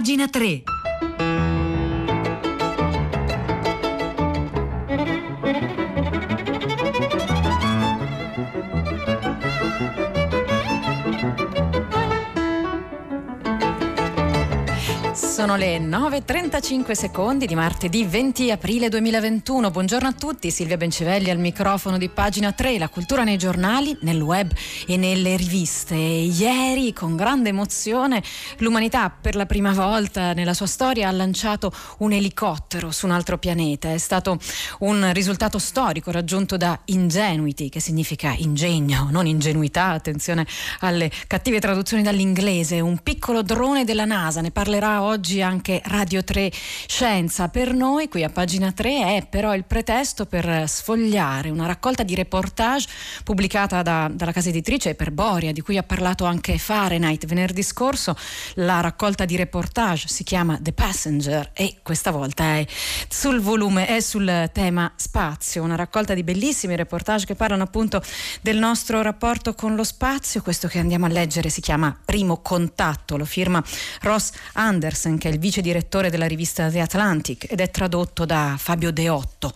Pagina 3. Sono le 9.35 secondi di martedì 20 aprile 2021. Buongiorno a tutti, Silvia Bencivelli al microfono di pagina 3, la cultura nei giornali, nel web e nelle riviste. Ieri, con grande emozione, l'umanità per la prima volta nella sua storia ha lanciato un elicottero su un altro pianeta. È stato un risultato storico raggiunto da Ingenuity, che significa ingegno, non ingenuità. Attenzione alle cattive traduzioni dall'inglese. Un piccolo drone della NASA, ne parlerà oggi anche Radio 3 Scienza. Per noi qui a pagina 3 è però il pretesto per sfogliare una raccolta di reportage pubblicata da, dalla casa editrice per Boria, di cui ha parlato anche Fahrenheit venerdì scorso. La raccolta di reportage si chiama The Passenger e questa volta è sul volume, è sul tema spazio, una raccolta di bellissimi reportage che parlano appunto del nostro rapporto con lo spazio. Questo che andiamo a leggere si chiama Primo Contatto, lo firma Ross Anderson che è il vice direttore della rivista The Atlantic ed è tradotto da Fabio Deotto.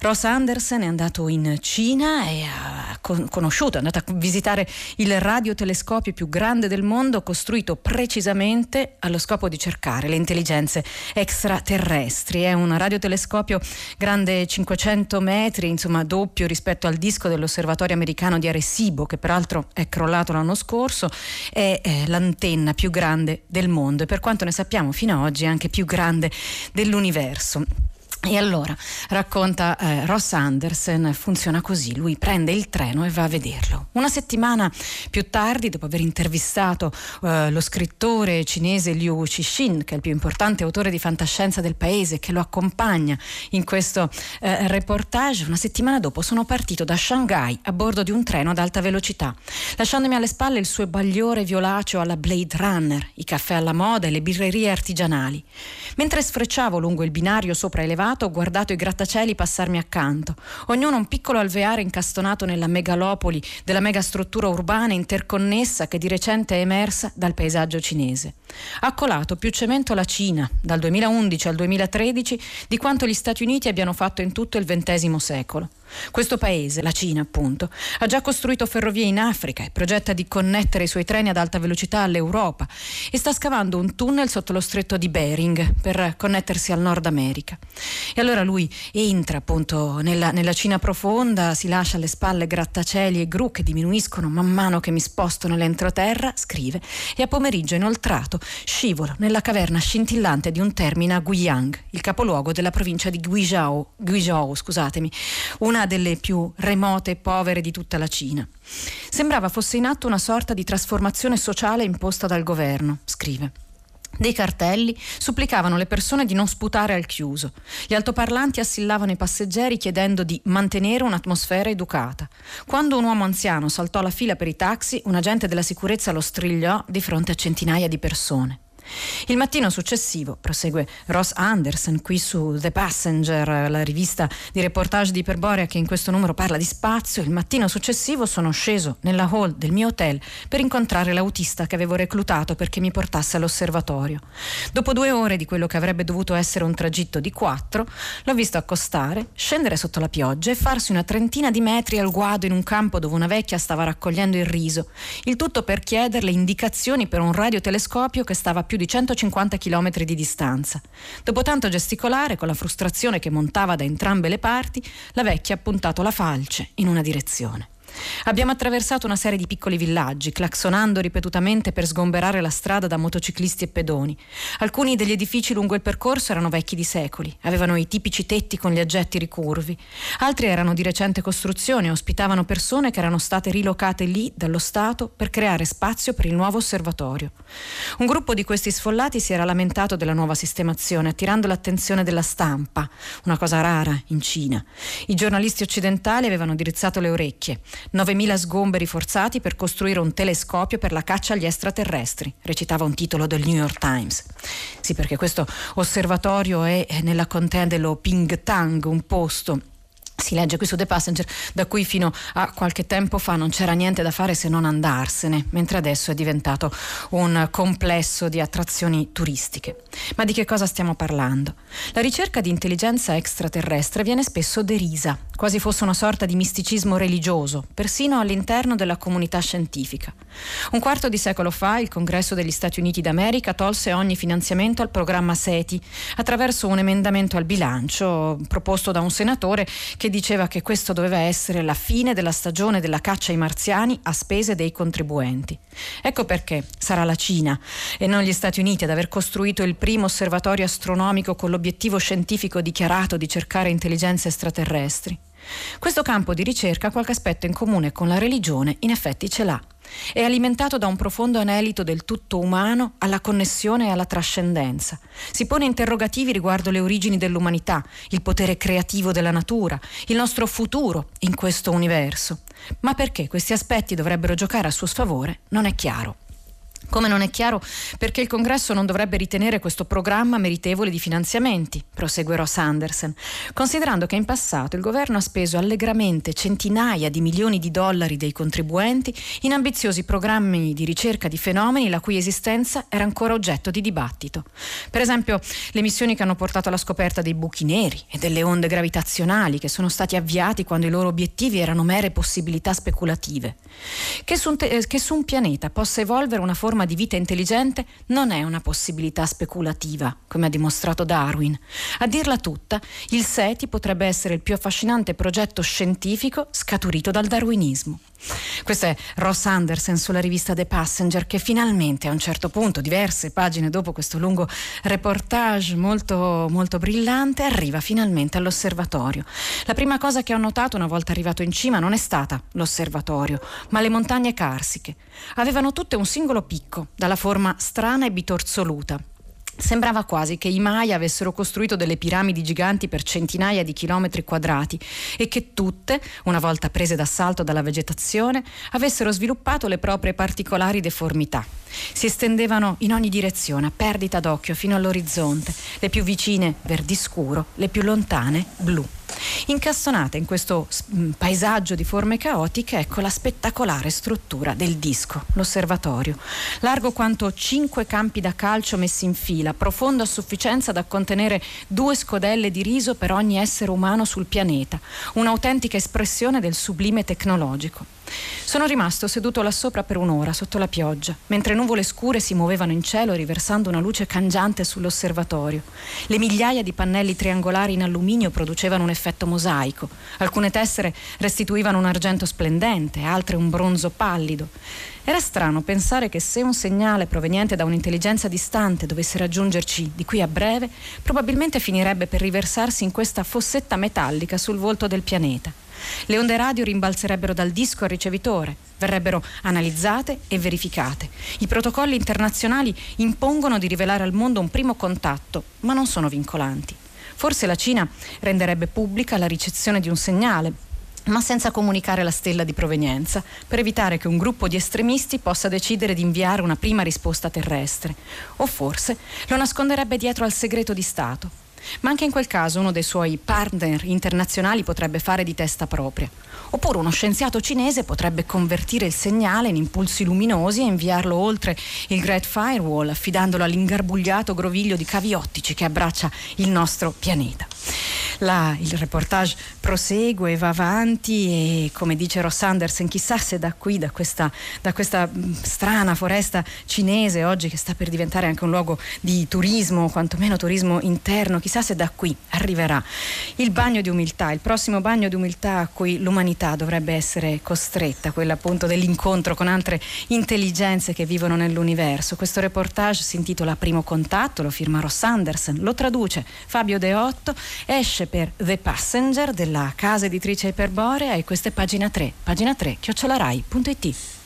Ross Anderson è andato in Cina e ha conosciuto, è andato a visitare il radiotelescopio più grande del mondo costruito precisamente allo scopo di cercare le intelligenze extraterrestri. È un radiotelescopio grande 500 metri, insomma doppio rispetto al disco dell'osservatorio americano di Arecibo, che peraltro è crollato l'anno scorso, è, è l'antenna più grande del mondo e per quanto ne sappiamo fino ad oggi anche più grande dell'universo. E allora racconta eh, Ross Anderson, funziona così, lui prende il treno e va a vederlo. Una settimana più tardi, dopo aver intervistato eh, lo scrittore cinese Liu Cixin, che è il più importante autore di fantascienza del paese, che lo accompagna in questo eh, reportage, una settimana dopo sono partito da Shanghai a bordo di un treno ad alta velocità, lasciandomi alle spalle il suo bagliore violaceo alla Blade Runner, i caffè alla moda e le birrerie artigianali. Mentre sfrecciavo lungo il binario sopra elevato, fermato, ho guardato i grattacieli passarmi accanto, ognuno un piccolo alveare incastonato nella megalopoli della megastruttura urbana interconnessa che di recente è emersa dal paesaggio cinese. Ha colato più cemento la Cina, dal 2011 al 2013, di quanto gli Stati Uniti abbiano fatto in tutto il XX secolo. Questo paese, la Cina appunto, ha già costruito ferrovie in Africa e progetta di connettere i suoi treni ad alta velocità all'Europa e sta scavando un tunnel sotto lo stretto di Bering per connettersi al Nord America. E allora lui entra appunto nella, nella Cina profonda, si lascia alle spalle grattacieli e gru che diminuiscono man mano che mi sposto nell'entroterra, scrive, e a pomeriggio inoltrato scivolo nella caverna scintillante di un termine a Guiyang, il capoluogo della provincia di Guizhou, Guizhou scusatemi, una una delle più remote e povere di tutta la Cina. Sembrava fosse in atto una sorta di trasformazione sociale imposta dal governo, scrive. Dei cartelli supplicavano le persone di non sputare al chiuso. Gli altoparlanti assillavano i passeggeri chiedendo di mantenere un'atmosfera educata. Quando un uomo anziano saltò la fila per i taxi, un agente della sicurezza lo strigliò di fronte a centinaia di persone. Il mattino successivo, prosegue Ross Anderson qui su The Passenger, la rivista di reportage di Iperborea che in questo numero parla di spazio, il mattino successivo sono sceso nella hall del mio hotel per incontrare l'autista che avevo reclutato perché mi portasse all'osservatorio. Dopo due ore di quello che avrebbe dovuto essere un tragitto di quattro, l'ho visto accostare, scendere sotto la pioggia e farsi una trentina di metri al guado in un campo dove una vecchia stava raccogliendo il riso, il tutto per chiederle indicazioni per un radiotelescopio che stava più di 150 km di distanza. Dopo tanto gesticolare, con la frustrazione che montava da entrambe le parti, la vecchia ha puntato la falce in una direzione. Abbiamo attraversato una serie di piccoli villaggi, claxonando ripetutamente per sgomberare la strada da motociclisti e pedoni. Alcuni degli edifici lungo il percorso erano vecchi di secoli, avevano i tipici tetti con gli aggetti ricurvi. Altri erano di recente costruzione e ospitavano persone che erano state rilocate lì dallo Stato per creare spazio per il nuovo osservatorio. Un gruppo di questi sfollati si era lamentato della nuova sistemazione, attirando l'attenzione della stampa, una cosa rara in Cina. I giornalisti occidentali avevano dirizzato le orecchie. 9.000 sgomberi forzati per costruire un telescopio per la caccia agli extraterrestri, recitava un titolo del New York Times. Sì, perché questo osservatorio è nella contea dello Pingtang, un posto si legge qui su The Passenger, da cui fino a qualche tempo fa non c'era niente da fare se non andarsene, mentre adesso è diventato un complesso di attrazioni turistiche. Ma di che cosa stiamo parlando? La ricerca di intelligenza extraterrestre viene spesso derisa, quasi fosse una sorta di misticismo religioso, persino all'interno della comunità scientifica. Un quarto di secolo fa il Congresso degli Stati Uniti d'America tolse ogni finanziamento al programma SETI attraverso un emendamento al bilancio proposto da un senatore che diceva che questo doveva essere la fine della stagione della caccia ai marziani a spese dei contribuenti. Ecco perché sarà la Cina e non gli Stati Uniti ad aver costruito il primo osservatorio astronomico con l'obiettivo scientifico dichiarato di cercare intelligenze extraterrestri. Questo campo di ricerca qualche aspetto in comune con la religione, in effetti ce l'ha. È alimentato da un profondo anelito del tutto umano alla connessione e alla trascendenza. Si pone interrogativi riguardo le origini dell'umanità, il potere creativo della natura, il nostro futuro in questo universo. Ma perché questi aspetti dovrebbero giocare a suo sfavore non è chiaro. Come non è chiaro perché il Congresso non dovrebbe ritenere questo programma meritevole di finanziamenti, prosegue Ross Anderson, considerando che in passato il governo ha speso allegramente centinaia di milioni di dollari dei contribuenti in ambiziosi programmi di ricerca di fenomeni la cui esistenza era ancora oggetto di dibattito. Per esempio, le missioni che hanno portato alla scoperta dei buchi neri e delle onde gravitazionali che sono stati avviati quando i loro obiettivi erano mere possibilità speculative. Che su un, te- che su un pianeta possa evolvere una forma forma di vita intelligente non è una possibilità speculativa, come ha dimostrato Darwin. A dirla tutta, il SETI potrebbe essere il più affascinante progetto scientifico scaturito dal darwinismo. Questo è Ross Anderson sulla rivista The Passenger che finalmente a un certo punto, diverse pagine dopo questo lungo reportage molto, molto brillante, arriva finalmente all'osservatorio. La prima cosa che ho notato una volta arrivato in cima non è stata l'osservatorio, ma le montagne carsiche. Avevano tutte un singolo picco, dalla forma strana e bitorzoluta. Sembrava quasi che i Maya avessero costruito delle piramidi giganti per centinaia di chilometri quadrati e che tutte, una volta prese d'assalto dalla vegetazione, avessero sviluppato le proprie particolari deformità. Si estendevano in ogni direzione, a perdita d'occhio, fino all'orizzonte, le più vicine verdi scuro, le più lontane blu. Incastonata in questo mm, paesaggio di forme caotiche, ecco la spettacolare struttura del disco, l'osservatorio. Largo quanto cinque campi da calcio messi in fila, profondo a sufficienza da contenere due scodelle di riso per ogni essere umano sul pianeta, un'autentica espressione del sublime tecnologico. Sono rimasto seduto là sopra per un'ora sotto la pioggia, mentre nuvole scure si muovevano in cielo riversando una luce cangiante sull'osservatorio. Le migliaia di pannelli triangolari in alluminio producevano un effetto mosaico. Alcune tessere restituivano un argento splendente, altre un bronzo pallido. Era strano pensare che se un segnale proveniente da un'intelligenza distante dovesse raggiungerci di qui a breve, probabilmente finirebbe per riversarsi in questa fossetta metallica sul volto del pianeta. Le onde radio rimbalzerebbero dal disco al ricevitore, verrebbero analizzate e verificate. I protocolli internazionali impongono di rivelare al mondo un primo contatto, ma non sono vincolanti. Forse la Cina renderebbe pubblica la ricezione di un segnale, ma senza comunicare la stella di provenienza, per evitare che un gruppo di estremisti possa decidere di inviare una prima risposta terrestre. O forse lo nasconderebbe dietro al segreto di Stato, ma anche in quel caso uno dei suoi partner internazionali potrebbe fare di testa propria. Oppure uno scienziato cinese potrebbe convertire il segnale in impulsi luminosi e inviarlo oltre il Great Firewall, affidandolo all'ingarbugliato groviglio di cavi ottici che abbraccia il nostro pianeta. La, il reportage prosegue, va avanti e come dice Ross Anderson, chissà se da qui, da questa, da questa mm, strana foresta cinese oggi che sta per diventare anche un luogo di turismo, quantomeno turismo interno, chissà se da qui arriverà il bagno di umiltà, il prossimo bagno di umiltà a cui l'umanità dovrebbe essere costretta, quello appunto dell'incontro con altre intelligenze che vivono nell'universo. Questo reportage si intitola Primo contatto, lo firma Ross Anderson, lo traduce Fabio Deotto, esce per The Passenger della casa editrice Iperborea e questa è pagina 3, pagina 3, chiocciolarai.it.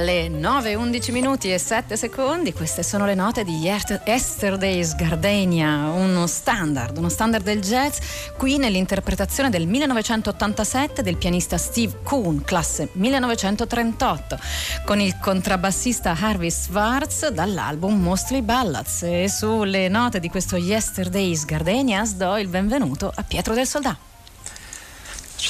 Alle 9.11 minuti e 7 secondi queste sono le note di Yesterday's Gardenia, uno standard, uno standard del jazz, qui nell'interpretazione del 1987 del pianista Steve Kuhn, classe 1938, con il contrabbassista Harvey Schwartz dall'album Mostly Ballads. E sulle note di questo Yesterday's Gardenias do il benvenuto a Pietro del Soldato.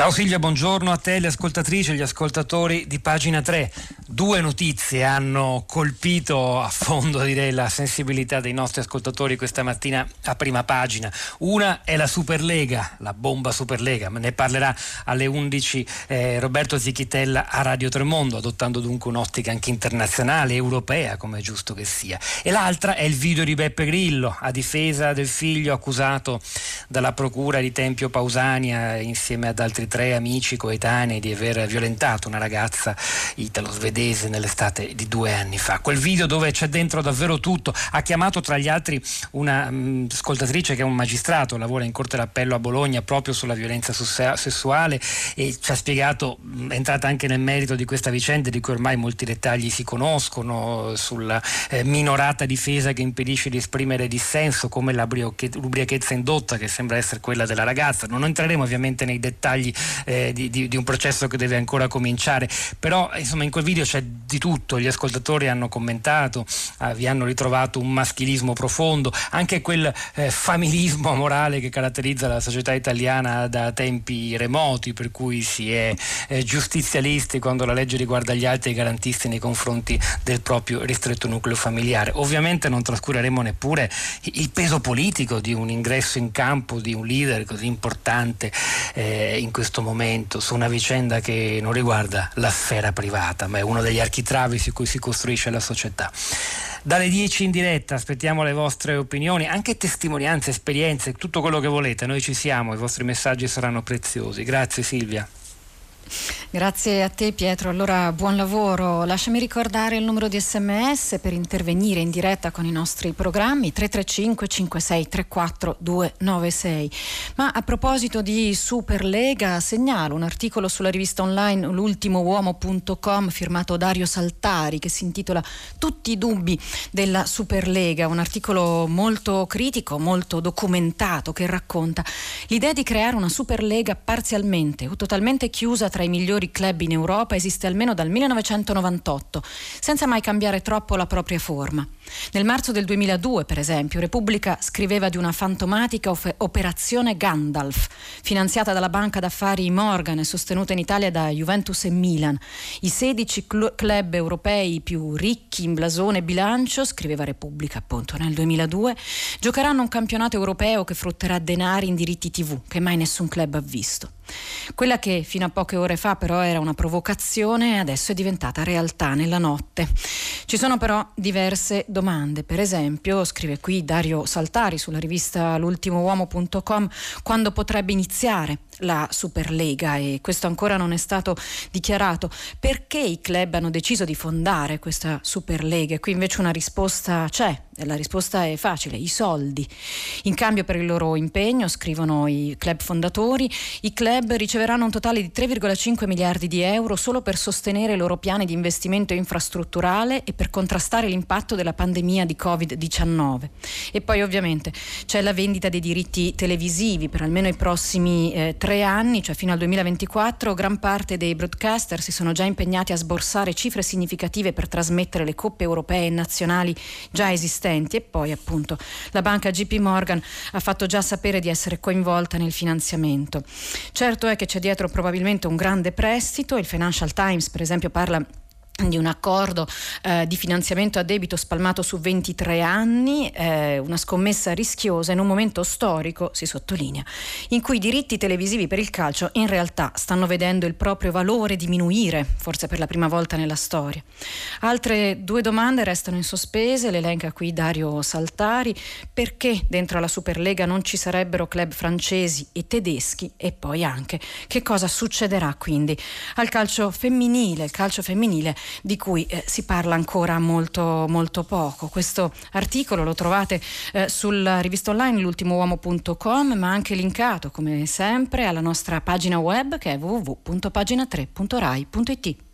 Ciao Silvia, buongiorno a te, le ascoltatrici e gli ascoltatori di pagina 3. Due notizie hanno colpito a fondo direi, la sensibilità dei nostri ascoltatori questa mattina a prima pagina. Una è la Superlega, la bomba Superlega, ne parlerà alle 11 eh, Roberto Zichitella a Radio Tremondo, adottando dunque un'ottica anche internazionale, europea, come è giusto che sia. E l'altra è il video di Beppe Grillo a difesa del figlio accusato dalla procura di Tempio Pausania insieme ad altri tre amici coetanei di aver violentato una ragazza italo-svedese nell'estate di due anni fa. Quel video dove c'è dentro davvero tutto. Ha chiamato tra gli altri una mh, ascoltatrice che è un magistrato, lavora in corte d'appello a Bologna proprio sulla violenza sessuale e ci ha spiegato, è entrata anche nel merito di questa vicenda di cui ormai molti dettagli si conoscono, sulla eh, minorata difesa che impedisce di esprimere dissenso, come l'ubriachezza indotta che sembra essere quella della ragazza. Non entreremo ovviamente nei dettagli eh, di, di, di, un processo che deve ancora cominciare. Però insomma in quel video c'è di tutto, gli ascoltatori hanno commentato, eh, vi hanno ritrovato un maschilismo profondo, anche quel eh, familismo morale che caratterizza la società italiana da tempi remoti, per cui si è eh, giustizialisti quando la legge riguarda gli altri e garantisti nei confronti del proprio ristretto nucleo familiare. Ovviamente non trascureremo neppure il peso politico di un ingresso in campo di un leader così importante eh, in questo momento su una vicenda che non riguarda la sfera privata, ma è uno degli architravi su cui si costruisce la società. Dalle 10 in diretta aspettiamo le vostre opinioni, anche testimonianze, esperienze, tutto quello che volete. Noi ci siamo, i vostri messaggi saranno preziosi. Grazie Silvia. Grazie a te Pietro, allora buon lavoro. Lasciami ricordare il numero di sms per intervenire in diretta con i nostri programmi 335 56 34 296. Ma a proposito di Superlega segnalo un articolo sulla rivista online l'ultimouomo.com firmato Dario Saltari che si intitola Tutti i dubbi della Superlega, un articolo molto critico, molto documentato che racconta l'idea di creare una Superlega parzialmente o totalmente chiusa tra i migliori migliori club in Europa esiste almeno dal 1998, senza mai cambiare troppo la propria forma. Nel marzo del 2002, per esempio, Repubblica scriveva di una fantomatica operazione Gandalf, finanziata dalla banca d'affari Morgan e sostenuta in Italia da Juventus e Milan. I 16 cl- club europei più ricchi in blasone e bilancio, scriveva Repubblica appunto nel 2002, giocheranno un campionato europeo che frutterà denari in diritti TV che mai nessun club ha visto. Quella che fino a poche ore fa però era una provocazione adesso è diventata realtà nella notte. Ci sono però diverse domande, per esempio scrive qui Dario Saltari sulla rivista l'ultimouomo.com quando potrebbe iniziare la Superlega e questo ancora non è stato dichiarato. Perché i club hanno deciso di fondare questa Superlega? Qui invece una risposta c'è, la risposta è facile, i soldi. In cambio per il loro impegno, scrivono i club fondatori, i club riceveranno un totale di 3,5 miliardi di euro solo per sostenere i loro piani di investimento infrastrutturale e per contrastare l'impatto della pandemia di Covid-19. E poi ovviamente c'è la vendita dei diritti televisivi per almeno i prossimi eh, tre anni, cioè fino al 2024, gran parte dei broadcaster si sono già impegnati a sborsare cifre significative per trasmettere le coppe europee e nazionali già esistenti esistenti e poi appunto la banca JP Morgan ha fatto già sapere di essere coinvolta nel finanziamento. Certo è che c'è dietro probabilmente un grande prestito, il Financial Times per esempio parla di un accordo eh, di finanziamento a debito spalmato su 23 anni, eh, una scommessa rischiosa in un momento storico, si sottolinea, in cui i diritti televisivi per il calcio in realtà stanno vedendo il proprio valore diminuire, forse per la prima volta nella storia. Altre due domande restano in sospese, l'elenca qui Dario Saltari, perché dentro la Superlega non ci sarebbero club francesi e tedeschi e poi anche che cosa succederà quindi al calcio femminile, il calcio femminile di cui eh, si parla ancora molto, molto poco. Questo articolo lo trovate eh, sulla rivista online l'ultimouomo.com, ma anche linkato come sempre alla nostra pagina web che è www.pagina3.rai.it.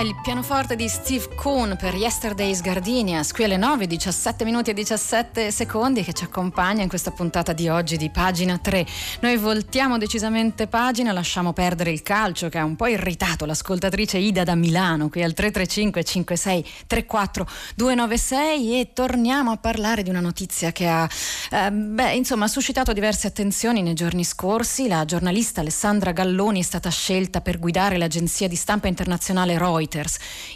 il pianoforte di Steve Kuhn per Yesterday's Gardenias, qui alle 9, 17 minuti e 17 secondi che ci accompagna in questa puntata di oggi di pagina 3. Noi voltiamo decisamente pagina, lasciamo perdere il calcio che ha un po' irritato l'ascoltatrice Ida da Milano, qui al 335 56 34 296 e torniamo a parlare di una notizia che ha eh, beh, insomma, suscitato diverse attenzioni nei giorni scorsi. La giornalista Alessandra Galloni è stata scelta per guidare l'agenzia di stampa internazionale Reuters.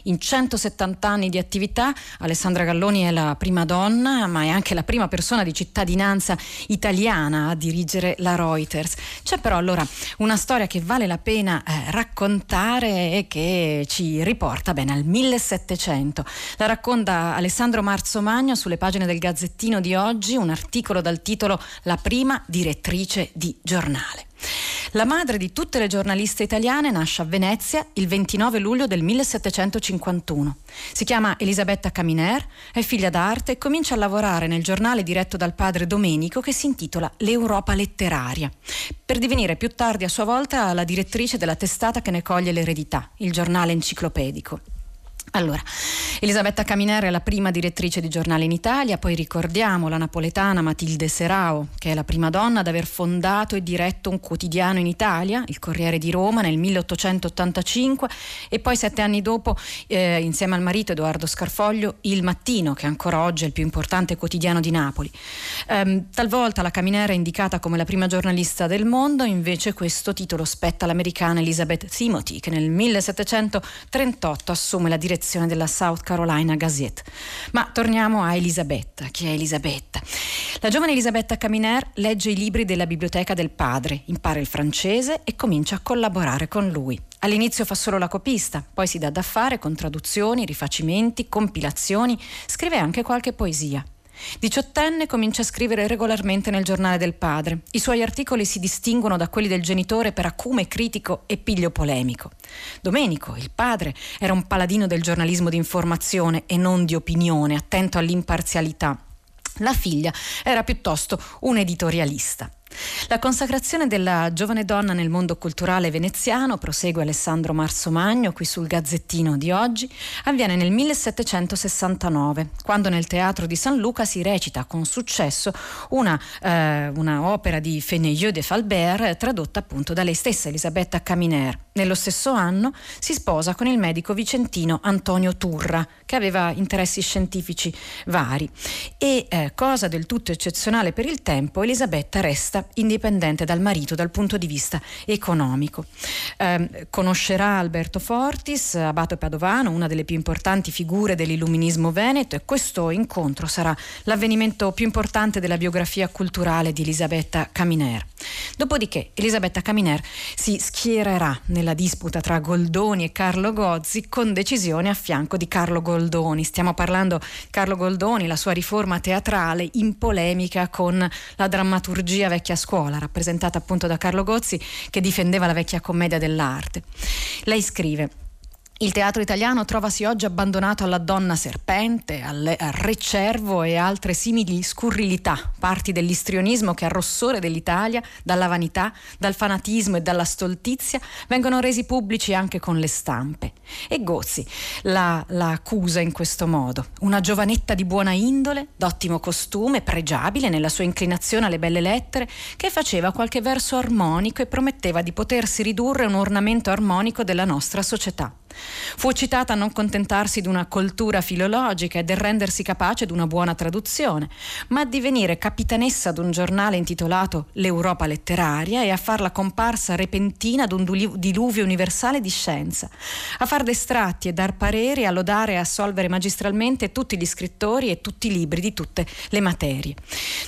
In 170 anni di attività Alessandra Galloni è la prima donna, ma è anche la prima persona di cittadinanza italiana a dirigere la Reuters. C'è però allora una storia che vale la pena eh, raccontare e che ci riporta bene al 1700. La racconta Alessandro Marzomagno sulle pagine del Gazzettino di oggi, un articolo dal titolo La prima direttrice di giornale. La madre di tutte le giornaliste italiane nasce a Venezia il 29 luglio del 1751. Si chiama Elisabetta Caminer, è figlia d'arte e comincia a lavorare nel giornale diretto dal padre Domenico che si intitola L'Europa letteraria, per divenire più tardi a sua volta la direttrice della testata che ne coglie l'eredità, il giornale enciclopedico. Allora, Elisabetta Caminera è la prima direttrice di giornale in Italia, poi ricordiamo la napoletana Matilde Serao, che è la prima donna ad aver fondato e diretto un quotidiano in Italia, il Corriere di Roma, nel 1885 e poi sette anni dopo, eh, insieme al marito Edoardo Scarfoglio, Il Mattino, che ancora oggi è il più importante quotidiano di Napoli. Ehm, talvolta la Caminera è indicata come la prima giornalista del mondo, invece questo titolo spetta all'americana Elizabeth Timothy, che nel 1738 assume la direzione direzione della South Carolina Gazette. Ma torniamo a Elisabetta. Chi è Elisabetta? La giovane Elisabetta Caminer legge i libri della biblioteca del padre, impara il francese e comincia a collaborare con lui. All'inizio fa solo la copista, poi si dà da fare con traduzioni, rifacimenti, compilazioni, scrive anche qualche poesia. Diciottenne comincia a scrivere regolarmente nel giornale del padre. I suoi articoli si distinguono da quelli del genitore per acume critico e piglio polemico. Domenico, il padre, era un paladino del giornalismo di informazione e non di opinione, attento all'imparzialità. La figlia era piuttosto un editorialista. La consacrazione della giovane donna nel mondo culturale veneziano, prosegue Alessandro Marsomagno qui sul Gazzettino di oggi, avviene nel 1769, quando nel Teatro di San Luca si recita con successo una, eh, una opera di Feneyeux de Falbert tradotta appunto da lei stessa, Elisabetta Caminer. Nello stesso anno si sposa con il medico vicentino Antonio Turra, che aveva interessi scientifici vari. E eh, cosa del tutto eccezionale per il tempo, Elisabetta resta indipendente dal marito dal punto di vista economico. Eh, conoscerà Alberto Fortis, abate padovano, una delle più importanti figure dell'illuminismo veneto e questo incontro sarà l'avvenimento più importante della biografia culturale di Elisabetta Caminer. Dopodiché Elisabetta Caminer si schiererà nella disputa tra Goldoni e Carlo Gozzi con decisione a fianco di Carlo Goldoni. Stiamo parlando di Carlo Goldoni, la sua riforma teatrale in polemica con la drammaturgia vecchia scuola, rappresentata appunto da Carlo Gozzi che difendeva la vecchia commedia dell'arte. Lei scrive il teatro italiano trovasi oggi abbandonato alla donna serpente, al, al re cervo e altre simili scurrilità, parti dell'istrionismo che a rossore dell'Italia, dalla vanità, dal fanatismo e dalla stoltizia, vengono resi pubblici anche con le stampe. E Gozzi la, la accusa in questo modo. Una giovanetta di buona indole, d'ottimo costume, pregiabile nella sua inclinazione alle belle lettere, che faceva qualche verso armonico e prometteva di potersi ridurre un ornamento armonico della nostra società. Fu citata a non contentarsi di una coltura filologica e del rendersi capace di una buona traduzione, ma a divenire capitanessa d'un giornale intitolato L'Europa letteraria e a far la comparsa repentina d'un diluvio universale di scienza, a far destratti e dar pareri, a lodare e assolvere magistralmente tutti gli scrittori e tutti i libri di tutte le materie.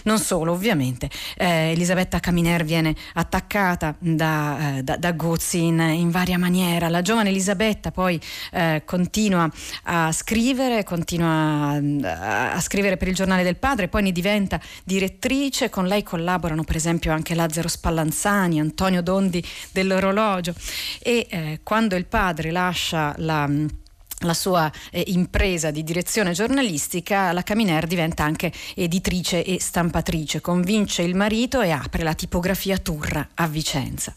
Non solo, ovviamente, eh, Elisabetta Caminer viene attaccata da, eh, da, da Gozzi in, in varia maniera. La giovane Elisabetta poi eh, continua a scrivere, continua a, a, scrivere per il giornale del padre, poi ne diventa direttrice, con lei collaborano per esempio anche Lazzaro Spallanzani, Antonio Dondi dell'orologio. E eh, quando il padre lascia la la sua eh, impresa di direzione giornalistica, la Caminer diventa anche editrice e stampatrice, convince il marito e apre la tipografia Turra a Vicenza.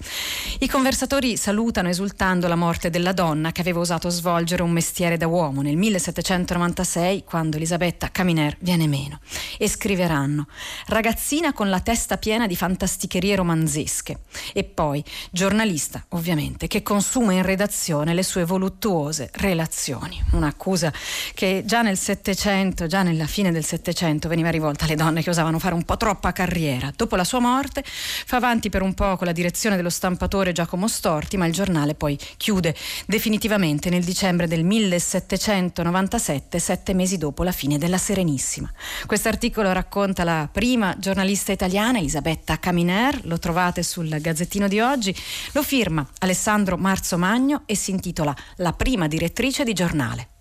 I conversatori salutano esultando la morte della donna che aveva osato svolgere un mestiere da uomo. Nel 1796 quando Elisabetta Caminer viene meno e scriveranno ragazzina con la testa piena di fantasticherie romanzesche e poi giornalista ovviamente che consuma in redazione le sue voluttuose relazioni violazioni, un'accusa che già nel Settecento, già nella fine del Settecento veniva rivolta alle donne che osavano fare un po' troppa carriera. Dopo la sua morte fa avanti per un po' con la direzione dello stampatore Giacomo Storti, ma il giornale poi chiude definitivamente nel dicembre del 1797, sette mesi dopo la fine della Serenissima. Quest'articolo racconta la prima giornalista italiana, Elisabetta Caminer, lo trovate sul Gazzettino di oggi, lo firma Alessandro Marzo Magno e si intitola La prima direttrice di giornale.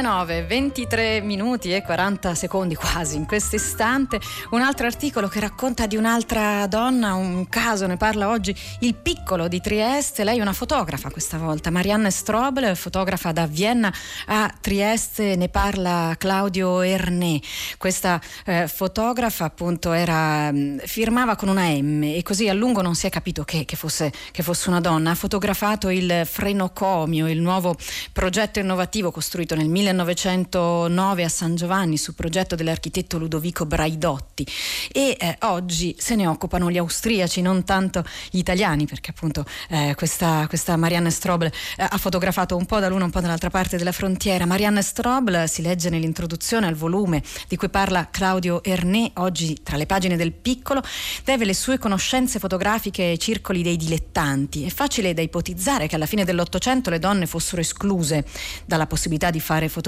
Alle 9, 23 minuti e 40 secondi quasi in questo istante, un altro articolo che racconta di un'altra donna, un caso, ne parla oggi il piccolo di Trieste, lei è una fotografa questa volta, Marianne Strobel, fotografa da Vienna a Trieste, ne parla Claudio Ernè, questa eh, fotografa appunto era, mm, firmava con una M e così a lungo non si è capito che, che, fosse, che fosse una donna, ha fotografato il frenocomio, il nuovo progetto innovativo costruito nel 1909 a San Giovanni su progetto dell'architetto Ludovico Braidotti e eh, oggi se ne occupano gli austriaci, non tanto gli italiani, perché appunto eh, questa, questa, Marianne Strobel eh, ha fotografato un po' da l'una un po' dall'altra parte della frontiera. Marianne Strobel si legge nell'introduzione al volume di cui parla Claudio Ernè, oggi tra le pagine del piccolo, deve le sue conoscenze fotografiche ai circoli dei dilettanti. È facile da ipotizzare che alla fine dell'Ottocento le donne fossero escluse dalla possibilità di fare fotografie,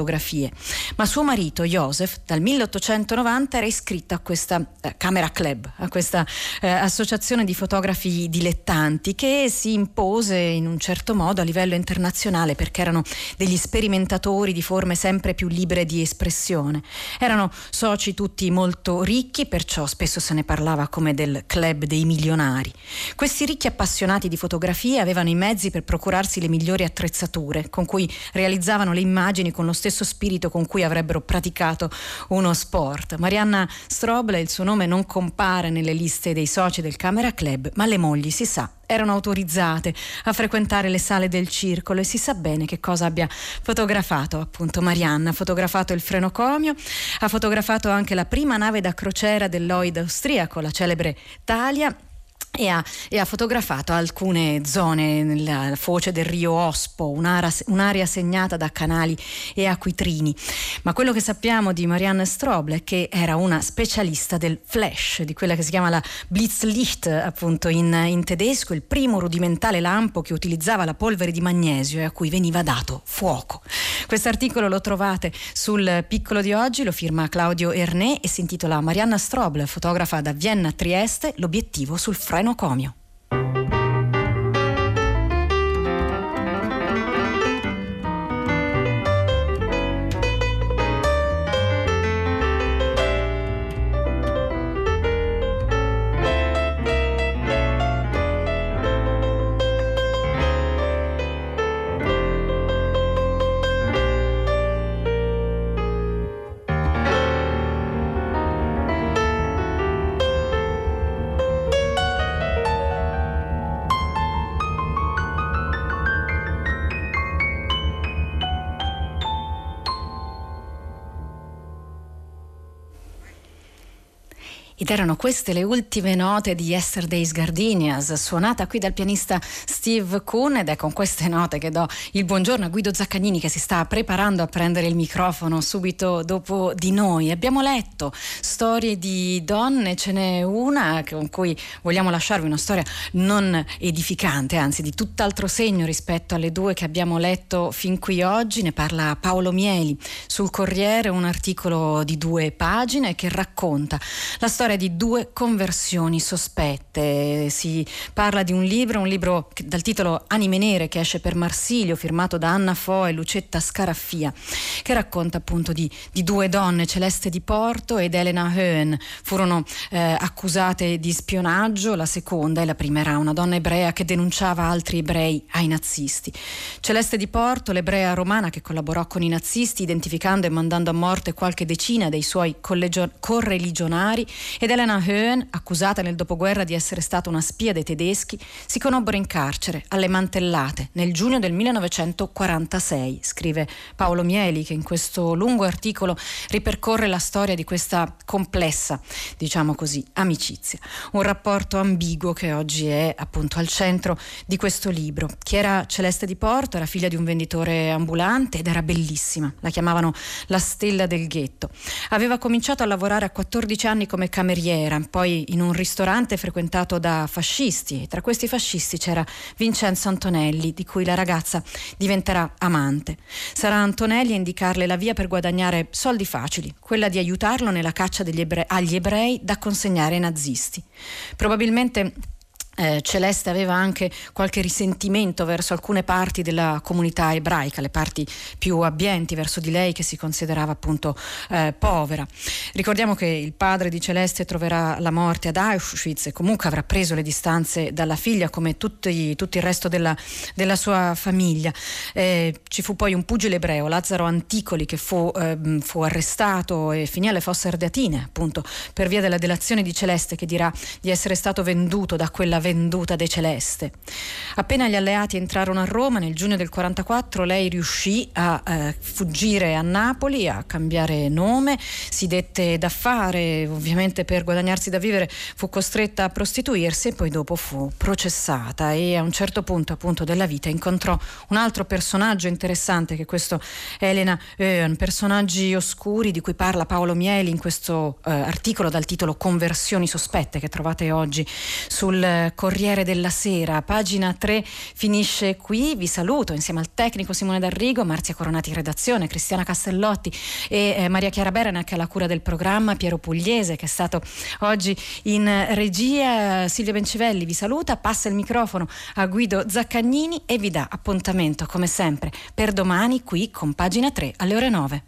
ma suo marito Joseph dal 1890 era iscritto a questa eh, Camera Club, a questa eh, associazione di fotografi dilettanti che si impose in un certo modo a livello internazionale perché erano degli sperimentatori di forme sempre più libere di espressione. Erano soci tutti molto ricchi, perciò spesso se ne parlava come del club dei milionari. Questi ricchi appassionati di fotografie avevano i mezzi per procurarsi le migliori attrezzature con cui realizzavano le immagini con lo stesso spirito con cui avrebbero praticato uno sport. Marianna Stroble, il suo nome non compare nelle liste dei soci del Camera Club, ma le mogli, si sa, erano autorizzate a frequentare le sale del circolo e si sa bene che cosa abbia fotografato appunto Marianna. Ha fotografato il frenocomio, ha fotografato anche la prima nave da crociera del Lloyd austriaco, la celebre Talia e ha, e ha, fotografato alcune zone nella foce del rio Ospo, un'area, un'area, segnata da canali e acquitrini. Ma quello che sappiamo di Marianne Strobel è che era una specialista del flash, di quella che si chiama la Blitzlicht, appunto in, in tedesco, il primo rudimentale lampo che utilizzava la polvere di magnesio e a cui veniva dato fuoco. Questo articolo lo trovate sul piccolo di oggi, lo firma Claudio Ernè e si intitola Marianna Strobel, fotografa da Vienna a Trieste, l'obiettivo sul freno Ed erano queste le ultime note di Yesterday's Gardenias, suonata qui dal pianista Steve Kuhn ed è con queste note che do il buongiorno a Guido Zaccagnini che si sta preparando a prendere il microfono subito dopo di noi. Abbiamo letto storie di donne, ce n'è una con cui vogliamo lasciarvi una storia non edificante, anzi di tutt'altro segno rispetto alle due che abbiamo letto fin qui oggi. Ne parla Paolo Mieli sul Corriere, un articolo di due pagine che racconta la storia storia di due conversioni sospette. Si parla di un libro, un libro dal titolo Anime Nere che esce per Marsilio, firmato da Anna Fo e Lucetta Scaraffia, che racconta appunto di, di due donne, Celeste di Porto ed Elena Höhen. Furono eh, accusate di spionaggio, la seconda e la prima era una donna ebrea che denunciava altri ebrei ai nazisti. Celeste di Porto, l'ebrea romana che collaborò con i nazisti, identificando e mandando a morte qualche decina dei suoi collegio- correligionari ed Elena Höhen, accusata nel dopoguerra di essere stata una spia dei tedeschi, si conobbero in carcere alle mantellate nel giugno del 1946, scrive Paolo Mieli che in questo lungo articolo ripercorre la storia di questa complessa, diciamo così, amicizia. Un rapporto ambiguo che oggi è appunto al centro di questo libro. Chi era Celeste di Porto era figlia di un venditore ambulante ed era bellissima, la chiamavano la stella del ghetto. Aveva cominciato a lavorare a 14 anni come cameriera cameriera, poi in un ristorante frequentato da fascisti. Tra questi fascisti c'era Vincenzo Antonelli, di cui la ragazza diventerà amante. Sarà Antonelli a indicarle la via per guadagnare soldi facili, quella di aiutarlo nella caccia ebre- agli ebrei da consegnare ai nazisti. Probabilmente eh, Celeste aveva anche qualche risentimento verso alcune parti della comunità ebraica, le parti più abbienti verso di lei che si considerava appunto eh, povera. Ricordiamo che il padre di Celeste troverà la morte ad Auschwitz e comunque avrà preso le distanze dalla figlia come tutti, tutto il resto della, della sua famiglia. Eh, ci fu poi un pugile ebreo, Lazzaro Anticoli, che fu, ehm, fu arrestato e finì alle fosse ardeatine appunto per via della delazione di Celeste che dirà di essere stato venduto da quella venduta de Celeste. Appena gli alleati entrarono a Roma nel giugno del 44 lei riuscì a eh, fuggire a Napoli, a cambiare nome, si dette da fare, ovviamente per guadagnarsi da vivere fu costretta a prostituirsi e poi dopo fu processata e a un certo punto appunto della vita incontrò un altro personaggio interessante che è questo Elena Eon, personaggi oscuri di cui parla Paolo Mieli in questo eh, articolo dal titolo Conversioni sospette che trovate oggi sul Corriere della Sera. Pagina 3 finisce qui. Vi saluto insieme al tecnico Simone D'Arrigo, Marzia Coronati in redazione, Cristiana Castellotti e eh, Maria Chiara Berenac alla cura del programma, Piero Pugliese che è stato oggi in regia. Silvia Bencivelli vi saluta, passa il microfono a Guido Zaccagnini e vi dà appuntamento come sempre per domani qui con pagina 3 alle ore 9.